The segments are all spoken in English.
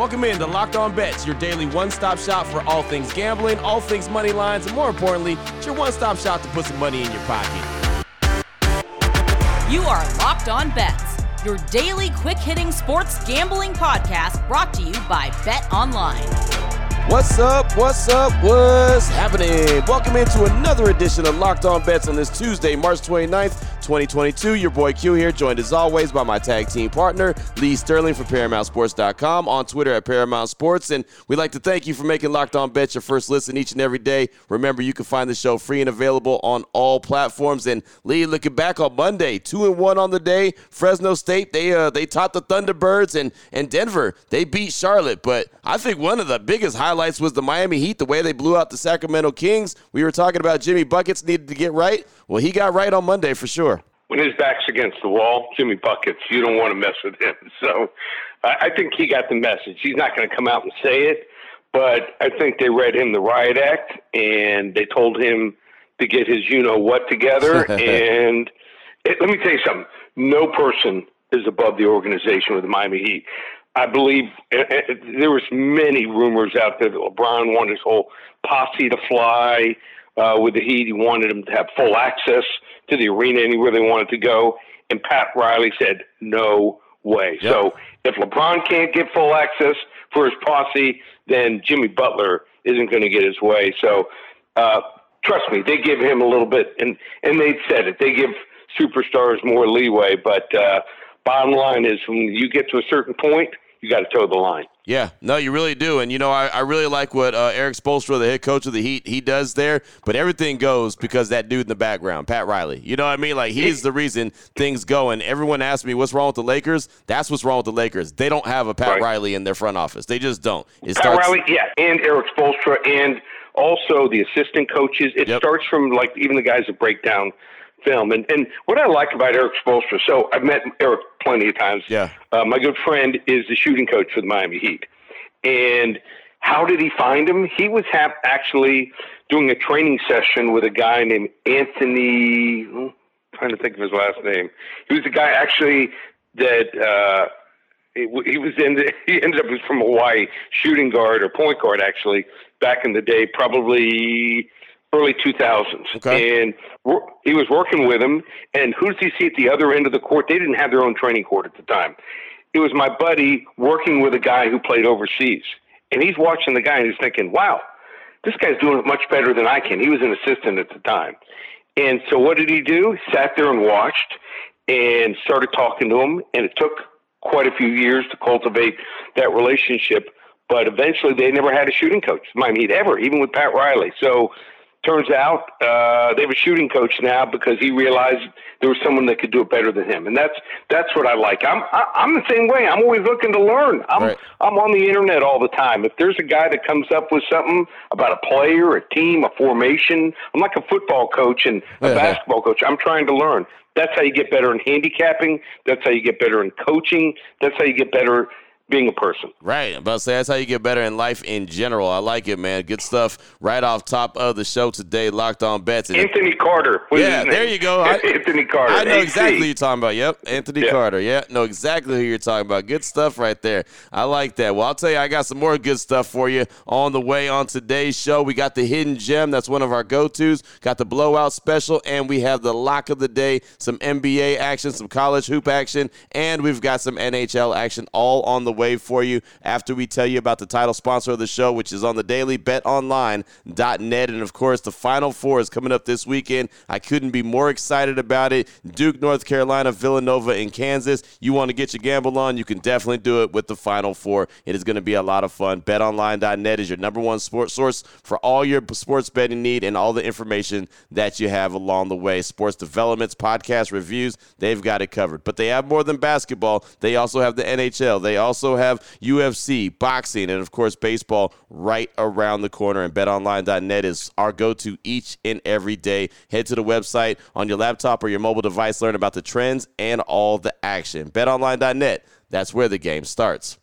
Welcome in to Locked On Bets, your daily one stop shop for all things gambling, all things money lines, and more importantly, it's your one stop shop to put some money in your pocket. You are Locked On Bets, your daily quick hitting sports gambling podcast brought to you by Bet Online. What's up? What's up? What's happening? Welcome into another edition of Locked On Bets on this Tuesday, March 29th. 2022. Your boy Q here, joined as always by my tag team partner, Lee Sterling from ParamountSports.com, on Twitter at Paramount Sports. And we'd like to thank you for making Locked On Bet your first listen each and every day. Remember, you can find the show free and available on all platforms. And Lee, looking back on Monday, two and one on the day. Fresno State, they uh, they topped the Thunderbirds, and and Denver, they beat Charlotte. But I think one of the biggest highlights was the Miami Heat, the way they blew out the Sacramento Kings. We were talking about Jimmy Buckets needed to get right. Well, he got right on Monday for sure when his back's against the wall, Jimmy buckets. You don't want to mess with him. So I think he got the message. He's not going to come out and say it, but I think they read him the riot act and they told him to get his you know what together. and it, let me tell you something. No person is above the organization with the Miami Heat. I believe uh, uh, there was many rumors out there that LeBron wanted his whole posse to fly uh, with the Heat. He wanted them to have full access to the arena anywhere they wanted to go. And Pat Riley said, no way. Yep. So if LeBron can't get full access for his posse, then Jimmy Butler isn't going to get his way. So uh, trust me, they give him a little bit, and and they said it. They give superstars more leeway, but uh, bottom line is when you get to a certain point, you got to toe the line. Yeah, no, you really do. And, you know, I, I really like what uh, Erik Spoelstra, the head coach of the Heat, he does there. But everything goes because that dude in the background, Pat Riley. You know what I mean? Like, he's the reason things go. And everyone asks me, what's wrong with the Lakers? That's what's wrong with the Lakers. They don't have a Pat right. Riley in their front office. They just don't. It Pat starts- Riley, yeah, and Erik Spoelstra, and also the assistant coaches. It yep. starts from, like, even the guys that break down – film. And and what I like about Erik Spoelstra, so I've met Eric plenty of times. Yeah. Uh, my good friend is the shooting coach for the Miami Heat, and how did he find him? He was ha- actually doing a training session with a guy named Anthony. I'm trying to think of his last name. He was the guy actually that. Uh, he was in. The, he ended up was from Hawaii, shooting guard or point guard actually back in the day, probably early 2000s. Okay. And he was working with him. And who does he see at the other end of the court? They didn't have their own training court at the time. It was my buddy working with a guy who played overseas. And he's watching the guy and he's thinking, wow, this guy's doing it much better than I can. He was an assistant at the time. And so what did he do? He sat there and watched and started talking to him. And it took quite a few years to cultivate that relationship. But eventually they never had a shooting coach, Miami Heat, ever, even with Pat Riley. So Turns out uh, they have a shooting coach now because he realized there was someone that could do it better than him, and that's that's what I like. I'm I, I'm the same way. I'm always looking to learn. I'm right. I'm on the internet all the time. If there's a guy that comes up with something about a player, a team, a formation, I'm like a football coach and a yeah. basketball coach. I'm trying to learn. That's how you get better in handicapping. That's how you get better in coaching. That's how you get better being a person. Right. I'm about to say that's how you get better in life in general. I like it, man. Good stuff right off top of the show today. Locked on bets. Anthony Carter. yeah, there you go. I, Anthony Carter. I know AC. exactly who you're talking about. Yep, Anthony yeah. Carter. Yeah, know exactly who you're talking about. Good stuff right there. I like that. Well, I'll tell you, I got some more good stuff for you on the way on today's show. We got the hidden gem. That's one of our go-tos. Got the blowout special, and we have the lock of the day. Some NBA action, some college hoop action, and we've got some NHL action all on the way for you after we tell you about the title sponsor of the show, which is on the daily betonline.net. And of course, the Final Four is coming up this weekend. I couldn't be more excited about it. Duke, North Carolina, Villanova, and Kansas. You want to get your gamble on? You can definitely do it with the Final Four. It is going to be a lot of fun. BetOnline.net is your number one sports source for all your sports betting need and all the information that you have along the way. Sports developments, podcast reviews, they've got it covered. But they have more than basketball. They also have the NHL. They also have UFC, boxing, and of course, baseball right around the corner. And betonline.net is our go to each and every day. Head to the website on your laptop or your mobile device, learn about the trends and all the action. Betonline.net, that's where the game starts.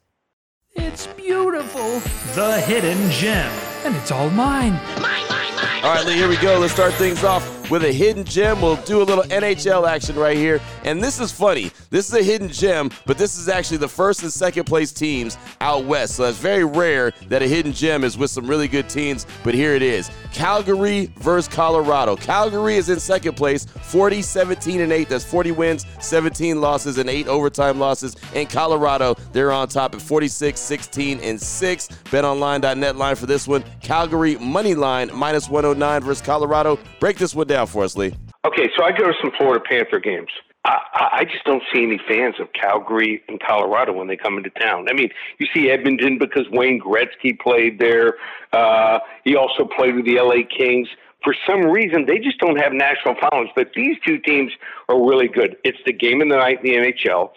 It's beautiful. The hidden gem. And it's all mine. Mine, mine, mine. All right, Lee, here we go. Let's start things off with a hidden gem. We'll do a little NHL action right here. And this is funny. This is a hidden gem, but this is actually the first and second place teams out west. So that's very rare that a hidden gem is with some really good teams, but here it is. Calgary versus Colorado. Calgary is in second place, 40, 17, and 8. That's 40 wins, 17 losses, and 8 overtime losses. And Colorado, they're on top at 46, 16, and 6. BetOnline.net line for this one. Calgary money line minus 109 versus Colorado. Break this one down for us, Lee. Okay, so I go to some Florida Panther games. I, I just don't see any fans of Calgary and Colorado when they come into town. I mean, you see Edmonton because Wayne Gretzky played there. Uh, he also played with the LA Kings. For some reason, they just don't have national followings. But these two teams are really good. It's the game of the night in the NHL.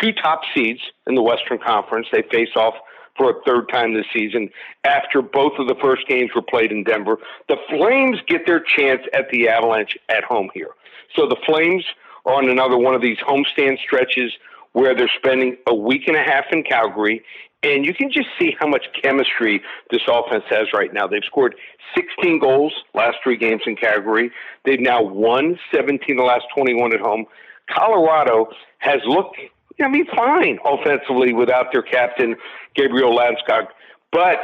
Two top seeds in the Western Conference. They face off for a third time this season after both of the first games were played in Denver. The Flames get their chance at the Avalanche at home here. So the Flames are on another one of these homestand stretches where they're spending a week and a half in Calgary. And you can just see how much chemistry this offense has right now. They've scored 16 goals last three games in Calgary. They've now won 17 the last 21 at home. Colorado has looked, I mean, fine offensively without their captain, Gabriel Landeskog. But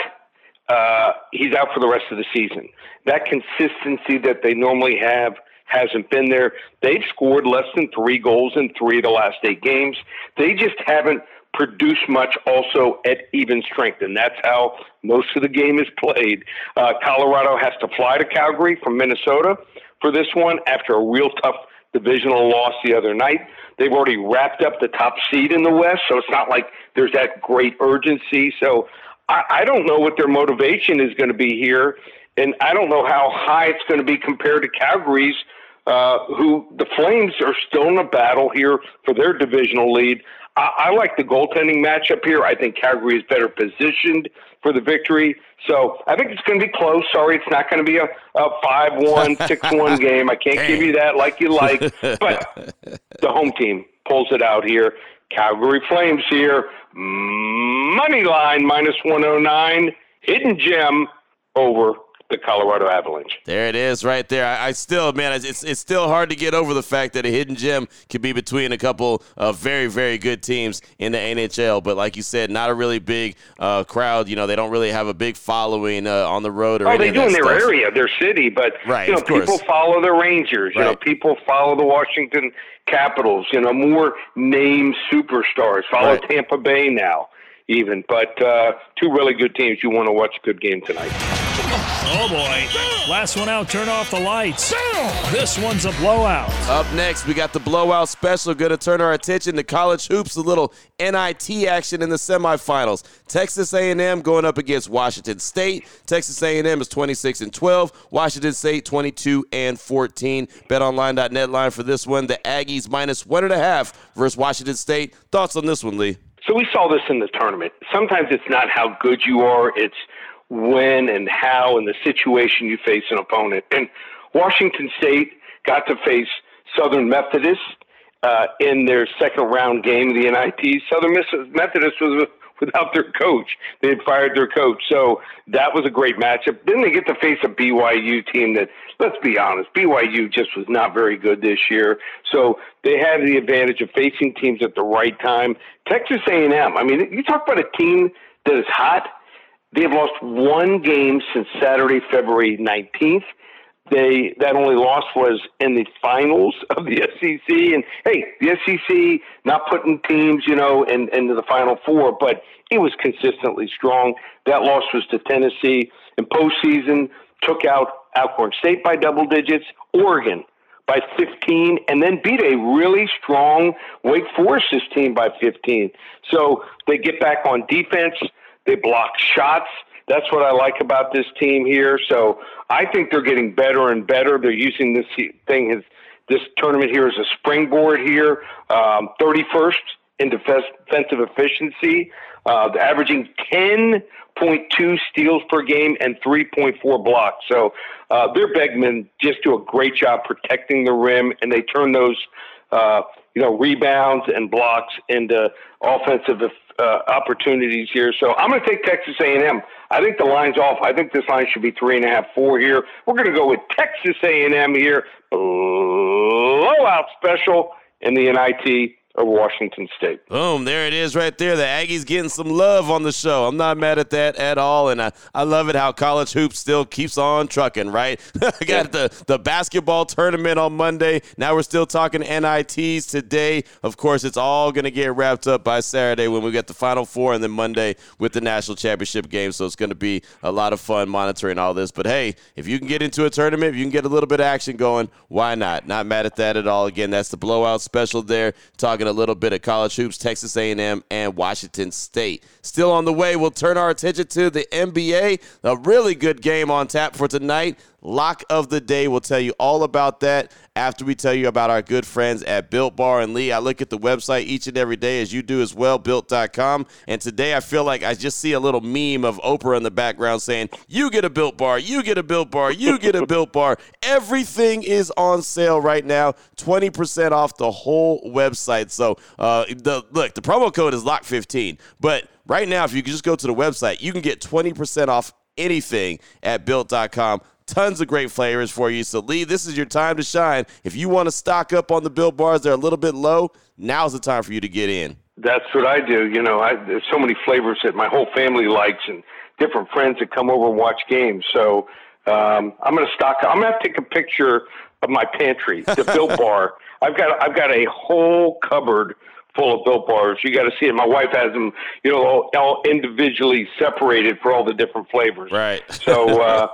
uh, he's out for the rest of the season. That consistency that they normally have – hasn't been there. They've scored less than three goals in three of the last eight games. They just haven't produced much also at even strength, and that's how most of the game is played. Uh, Colorado has to fly to Calgary from Minnesota for this one after a real tough divisional loss the other night. They've already wrapped up the top seed in the West, so it's not like there's that great urgency. So I, I don't know what their motivation is going to be here, and I don't know how high it's going to be compared to Calgary's uh, who the Flames are still in a battle here for their divisional lead. I, I like the goaltending matchup here. I think Calgary is better positioned for the victory. So I think it's going to be close. Sorry, it's not going to be a, a 5 1, 6 1 game. I can't give you that like you like. But the home team pulls it out here. Calgary Flames here. Money line minus 109. Hidden gem over the Colorado Avalanche. There it is, right there. I, I, still, man, it's it's still hard to get over the fact that a hidden gem could be between a couple of very very good teams in the NHL. But like you said, not a really big uh, crowd. You know, they don't really have a big following uh, on the road. Or oh, they do in their stuff. area, their city. But right, you know, people follow the Rangers. You right. know, people follow the Washington Capitals. You know, more name superstars follow right. Tampa Bay now even. But uh, two really good teams. You want to watch a good game tonight. Oh boy. Last one out, turn off the lights. This one's a blowout. Up next, we got the blowout special. Going to turn our attention to college hoops, a little NIT action in the semifinals. Texas A&M going up against Washington State. Texas A&M is 26 and 12. Washington State 22 and 14. BetOnline.net line for this one. The Aggies minus one and a half versus Washington State. Thoughts on this one, Lee? So we saw this in the tournament. Sometimes it's not how good you are, it's when and how and the situation you face an opponent. And Washington State got to face Southern Methodist uh, in their second round game of the NIT. Southern Methodist was without their coach. They had fired their coach. So that was a great matchup. Then they get to face a BYU team that, let's be honest, BYU just was not very good this year. So they had the advantage of facing teams at the right time. Texas A&M, I mean, you talk about a team that is hot. They've lost one game since Saturday, February 19th they that only loss was in the finals of the SEC. And hey, the SEC not putting teams, you know, in, into the Final Four, but it was consistently strong. That loss was to Tennessee in postseason. Took out Alcorn State by double digits. Oregon by 15, and then beat a really strong Wake Forest team by 15. So they get back on defense. They block shots. That's what I like about this team here. So I think they're getting better and better. They're using this thing as this tournament here as a springboard here. Um, 31st in defensive efficiency, uh, averaging 10.2 steals per game and 3.4 blocks. So uh, their Begmen just do a great job protecting the rim, and they turn those uh, you know, rebounds and blocks into offensive uh, opportunities here. So I'm going to take Texas A&M. I think the line's off. I think this line should be three and a half, four here. We're going to go with Texas A&M here. Blowout special in the NIT of Washington State. Boom, there it is right there. The Aggies getting some love on the show. I'm not mad at that at all. And I, I love it how college hoops still keeps on trucking, right? I got yeah. the, the basketball tournament on Monday. Now we're still talking NITs today. Of course, it's all going to get wrapped up by Saturday when we get the Final Four and then Monday with the national championship game. So it's going to be a lot of fun monitoring all this. But hey, if you can get into a tournament, if you can get a little bit of action going, why not? Not mad at that at all. Again, that's the blowout special there. Talking talking a little bit of college hoops, Texas A&M and Washington State. Still on the way, we'll turn our attention to the NBA. A really good game on tap for tonight. Lock of the day. We'll tell you all about that after we tell you about our good friends at Built Bar and Lee. I look at the website each and every day as you do as well, built.com. And today I feel like I just see a little meme of Oprah in the background saying, You get a Built Bar, you get a Built Bar, you get a Built Bar. Everything is on sale right now, 20% off the whole website. So, uh, the look, the promo code is LOCK15. But right now, if you just go to the website, you can get 20% off anything at built.com. Tons of great flavors for you. So, Lee, this is your time to shine. If you want to stock up on the Built Bars, they're a little bit low. Now's the time for you to get in. That's what I do. You know, I, there's so many flavors that my whole family likes and different friends that come over and watch games. So, um, I'm going to stock. I'm going to take a picture of my pantry, the Built Bar. I've got I've got a whole cupboard full of Built Bars. You got to see it. My wife has them, you know, all, all individually separated for all the different flavors. Right. so uh,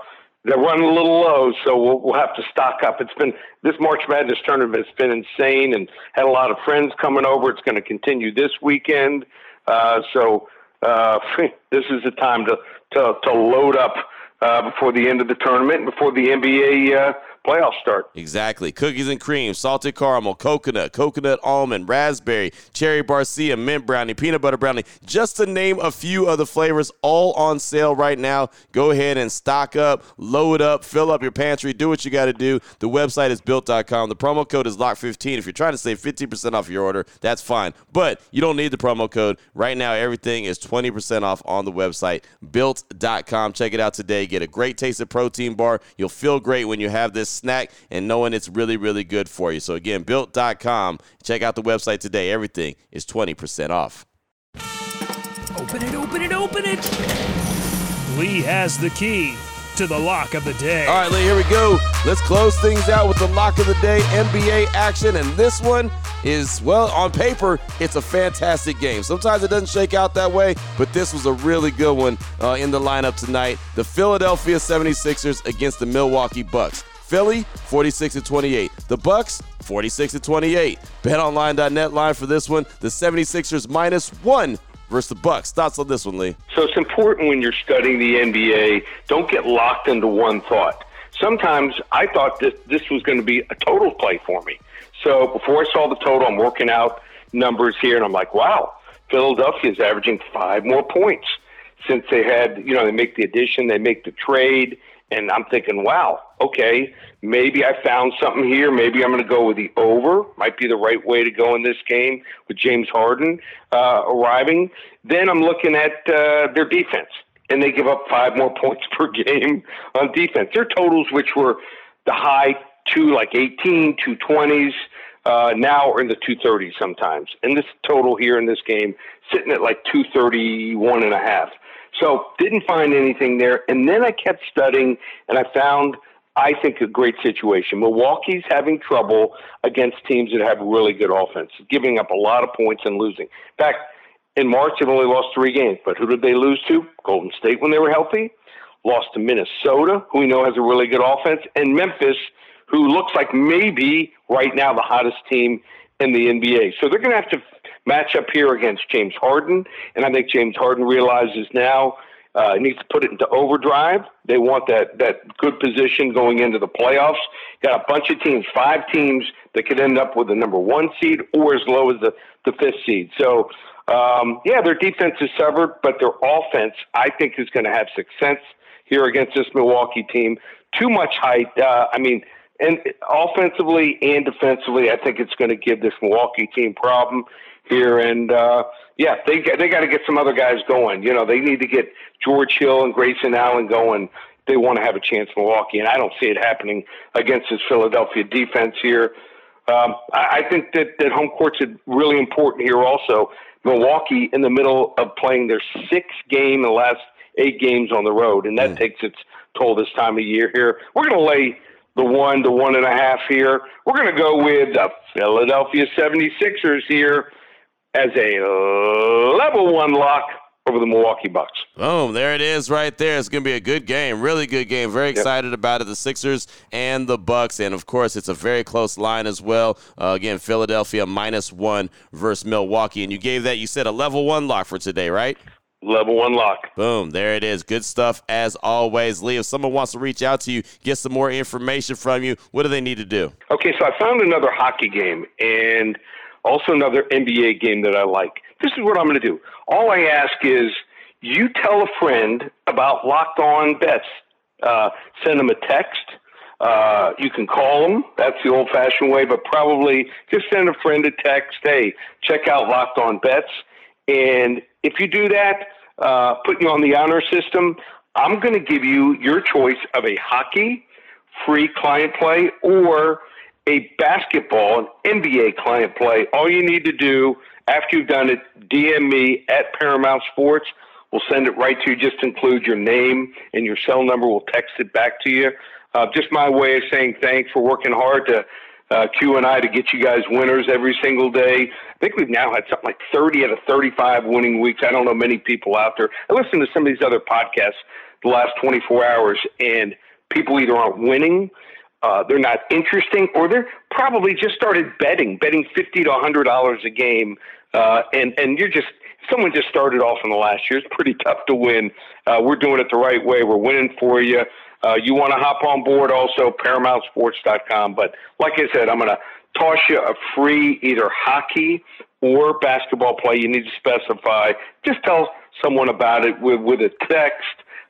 they're running a little low, so we'll, we'll have to stock up. It's been this March Madness tournament has been insane, and had a lot of friends coming over. It's going to continue this weekend, uh, so uh, this is the time to to, to load up uh, before the end of the tournament, before the NBA uh, playoffs start. Exactly. Cookies and cream, salted caramel, coconut, coconut almond, raspberry, cherry barcia, mint brownie, peanut butter brownie, just to name a few of the flavors, all on sale right now. Go ahead and stock up, load up, fill up your pantry, do what you got to do. The website is built.com. The promo code is LOCK15. If you're trying to save 15% off your order, that's fine. But you don't need the promo code. Right now, everything is 20% off on the website, built.com. Check it out today. Get a great taste of protein bar. You'll feel great when you have this snack and knowing it's really, really good for you. So, again, built.com. Check out the website today. Everything is 20% off. Open it, open it, open it. Lee has the key to the lock of the day. All right, Lee, here we go. Let's close things out with the lock of the day NBA action. And this one is, well, on paper, it's a fantastic game. Sometimes it doesn't shake out that way, but this was a really good one uh, in the lineup tonight. The Philadelphia 76ers against the Milwaukee Bucks. Philly 46 to 28. The Bucks 46 to 28. BetOnline.net line for this one. The 76ers minus 1 versus the Bucks. Thoughts on this one, Lee? So it's important when you're studying the NBA, don't get locked into one thought. Sometimes I thought this this was going to be a total play for me. So before I saw the total, I'm working out numbers here, and I'm like, wow, Philadelphia is averaging five more points since they had, you know, they make the addition, they make the trade, and I'm thinking, wow, okay, maybe I found something here. Maybe I'm going to go with the over. Might be the right way to go in this game with James Harden uh, arriving. Then I'm looking at uh, their defense, and they give up five more points per game on defense. Their totals, which were the high two, like 18, 220s, uh, now are in the 230s sometimes. And this total here in this game sitting at like 231 and a half. So didn't find anything there. And then I kept studying and I found, I think, a great situation. Milwaukee's having trouble against teams that have really good offense, giving up a lot of points and losing. In fact, in March, they've only lost three games. But who did they lose to? Golden State when they were healthy. Lost to Minnesota, who we know has a really good offense, and Memphis, who looks like maybe right now the hottest team in the NBA. So they're going to have to match up here against James Harden, and I think James Harden realizes now uh, needs to put it into overdrive. They want that that good position going into the playoffs. Got a bunch of teams, five teams that could end up with the number one seed or as low as the the fifth seed. So. Um, yeah, their defense is severed, but their offense, I think, is going to have success here against this Milwaukee team. Too much height. Uh, I mean, and offensively and defensively, I think it's going to give this Milwaukee team problem here. And uh, yeah, they they got to get some other guys going. You know, they need to get George Hill and Grayson Allen going. They want to have a chance in Milwaukee, and I don't see it happening against this Philadelphia defense here. Um, I, I think that that home court's really important here. Also, Milwaukee in the middle of playing their sixth game in the last eight games on the road, and that mm. takes its toll this time of year. Here, we're going to lay the one to one and a half here. We're going to go with the Philadelphia 76ers here as a level one lock over the Milwaukee Bucks. Boom, there it is right there. It's going to be a good game, really good game. Very excited yep. about it. The Sixers and the Bucks, and of course, it's a very close line as well. Uh, again, Philadelphia minus one versus Milwaukee, and you gave that. You said a level one lock for today, right? Level one lock. Boom. There it is. Good stuff as always. Lee, if someone wants to reach out to you, get some more information from you, what do they need to do? Okay, so I found another hockey game and also another NBA game that I like. This is what I'm going to do. All I ask is you tell a friend about Locked On Bets. Uh, send them a text. Uh, you can call them. That's the old fashioned way, but probably just send a friend a text. Hey, check out Locked On Bets. And if you do that, uh, put you on the honor system, I'm going to give you your choice of a hockey free client play or a basketball, an NBA client play. All you need to do after you've done it, DM me at Paramount Sports. We'll send it right to you. Just include your name and your cell number. We'll text it back to you. Uh, just my way of saying thanks for working hard to uh, Q and I to get you guys winners every single day. I think we've now had something like 30 out of 35 winning weeks. I don't know many people out there. I listen to some of these other podcasts the last 24 hours, and people either aren't winning, uh, they're not interesting, or they're probably just started betting, betting 50 to 100 dollars a game, uh, and and you're just someone just started off in the last year. It's pretty tough to win. Uh, we're doing it the right way. We're winning for you. Uh, you want to hop on board also, ParamountSports.com. But like I said, I'm going to toss you a free either hockey or basketball play. You need to specify. Just tell someone about it with, with a text.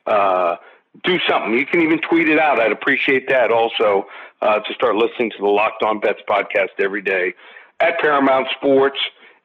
Uh, do something. You can even tweet it out. I'd appreciate that also uh, to start listening to the Locked On Bets podcast every day at Paramount Sports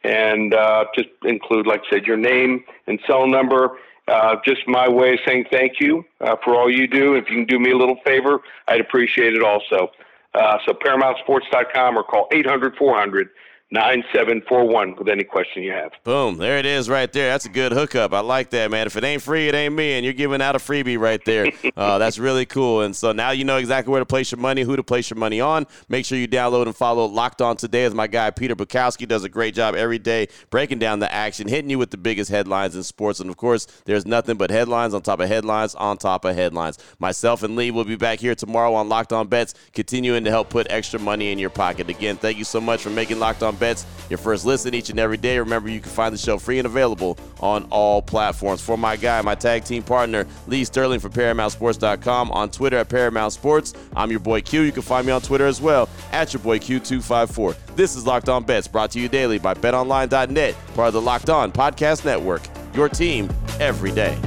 and uh, just include, like I said, your name and cell number uh, just my way of saying thank you uh, for all you do. If you can do me a little favor, I'd appreciate it also. Uh, so ParamountSports.com or call 800 400 9741 with any question you have. Boom. There it is right there. That's a good hookup. I like that, man. If it ain't free, it ain't me. And you're giving out a freebie right there. uh, that's really cool. And so now you know exactly where to place your money, who to place your money on. Make sure you download and follow Locked On Today as my guy Peter Bukowski does a great job every day breaking down the action, hitting you with the biggest headlines in sports. And of course, there's nothing but headlines on top of headlines on top of headlines. Myself and Lee will be back here tomorrow on Locked On Bets, continuing to help put extra money in your pocket. Again, thank you so much for making Locked On Bets your first listen each and every day. Remember, you can find the show free and available on all platforms. For my guy, my tag team partner, Lee Sterling from ParamountSports.com, on Twitter at Paramount Sports. I'm your boy Q. You can find me on Twitter as well at your boy Q254. This is Locked On Bets, brought to you daily by BetOnline.net, part of the Locked On Podcast Network. Your team every day.